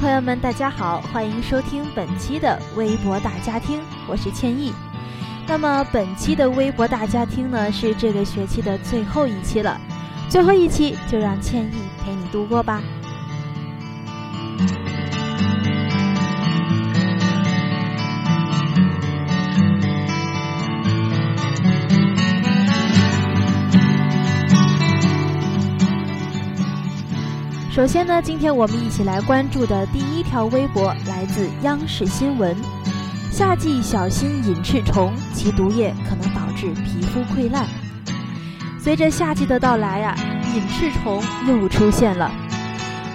朋友们，大家好，欢迎收听本期的微博大家听，我是倩意。那么本期的微博大家听呢，是这个学期的最后一期了，最后一期就让倩意陪你度过吧。首先呢，今天我们一起来关注的第一条微博来自央视新闻：夏季小心隐翅虫，其毒液可能导致皮肤溃烂。随着夏季的到来呀，隐翅虫又出现了。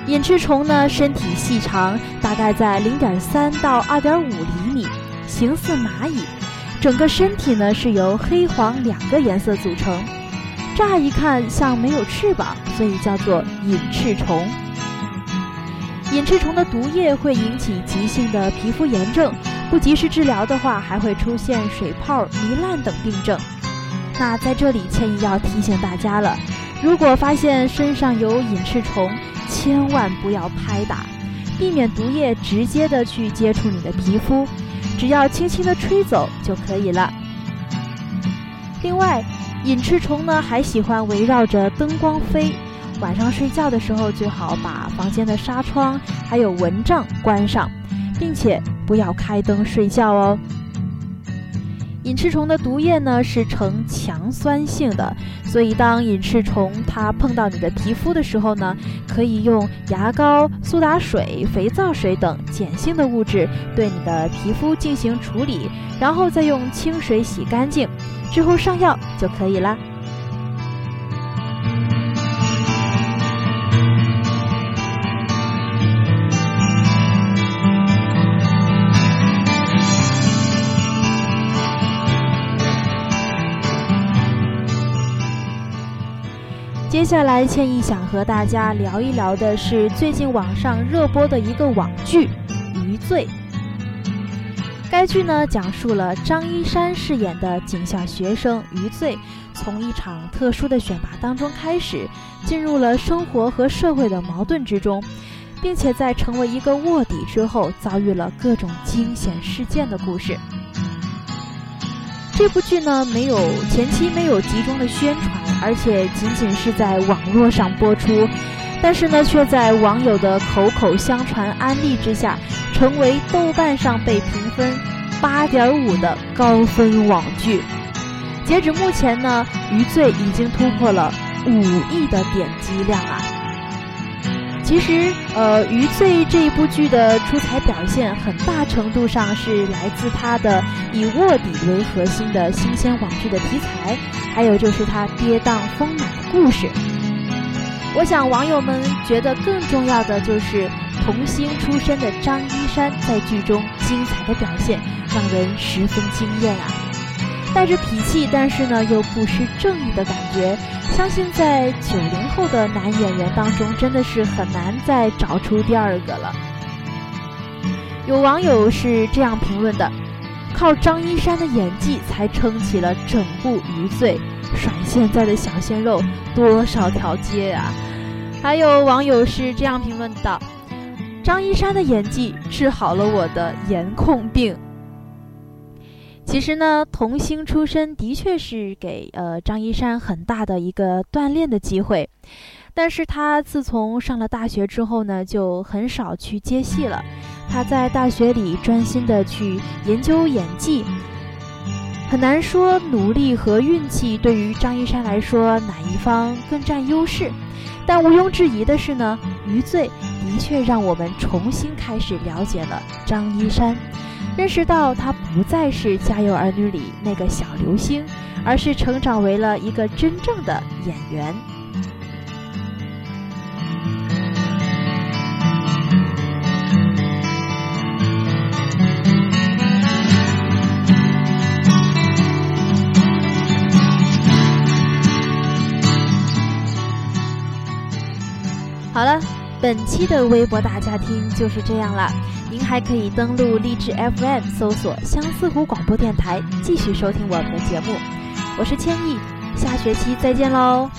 隐翅虫呢，身体细长，大概在零点三到二点五厘米，形似蚂蚁，整个身体呢是由黑黄两个颜色组成。乍一看像没有翅膀，所以叫做隐翅虫。隐翅虫的毒液会引起急性的皮肤炎症，不及时治疗的话，还会出现水泡、糜烂等病症。那在这里，倩意要提醒大家了：如果发现身上有隐翅虫，千万不要拍打，避免毒液直接的去接触你的皮肤，只要轻轻的吹走就可以了。另外，隐翅虫呢，还喜欢围绕着灯光飞。晚上睡觉的时候，最好把房间的纱窗还有蚊帐关上，并且不要开灯睡觉哦。隐翅虫的毒液呢是呈强酸性的，所以当隐翅虫它碰到你的皮肤的时候呢，可以用牙膏、苏打水、肥皂水等碱性的物质对你的皮肤进行处理，然后再用清水洗干净。之后上药就可以啦。接下来，倩意想和大家聊一聊的是最近网上热播的一个网剧《余罪》。该剧呢，讲述了张一山饰演的警校学生余罪，从一场特殊的选拔当中开始，进入了生活和社会的矛盾之中，并且在成为一个卧底之后，遭遇了各种惊险事件的故事。这部剧呢，没有前期没有集中的宣传，而且仅仅是在网络上播出，但是呢，却在网友的口口相传安利之下。成为豆瓣上被评分八点五的高分网剧。截止目前呢，《余罪》已经突破了五亿的点击量啊！其实，呃，《余罪》这一部剧的出彩表现，很大程度上是来自它的以卧底为核心的新鲜网剧的题材，还有就是它跌宕丰满的故事。我想，网友们觉得更重要的就是。童星出身的张一山在剧中精彩的表现，让人十分惊艳啊！带着痞气，但是呢又不失正义的感觉，相信在九零后的男演员当中，真的是很难再找出第二个了。有网友是这样评论的：“靠张一山的演技才撑起了整部《余罪》，甩现在的小鲜肉多少条街啊！”还有网友是这样评论的。张一山的演技治好了我的颜控病。其实呢，童星出身的确是给呃张一山很大的一个锻炼的机会，但是他自从上了大学之后呢，就很少去接戏了。他在大学里专心的去研究演技，很难说努力和运气对于张一山来说哪一方更占优势。但毋庸置疑的是呢，《余罪》的确让我们重新开始了解了张一山。认识到他不再是《家有儿女》里那个小流星，而是成长为了一个真正的演员。好了，本期的微博大家庭就是这样了。您还可以登录励志 FM 搜索相思湖广播电台，继续收听我们的节目。我是千亿，下学期再见喽。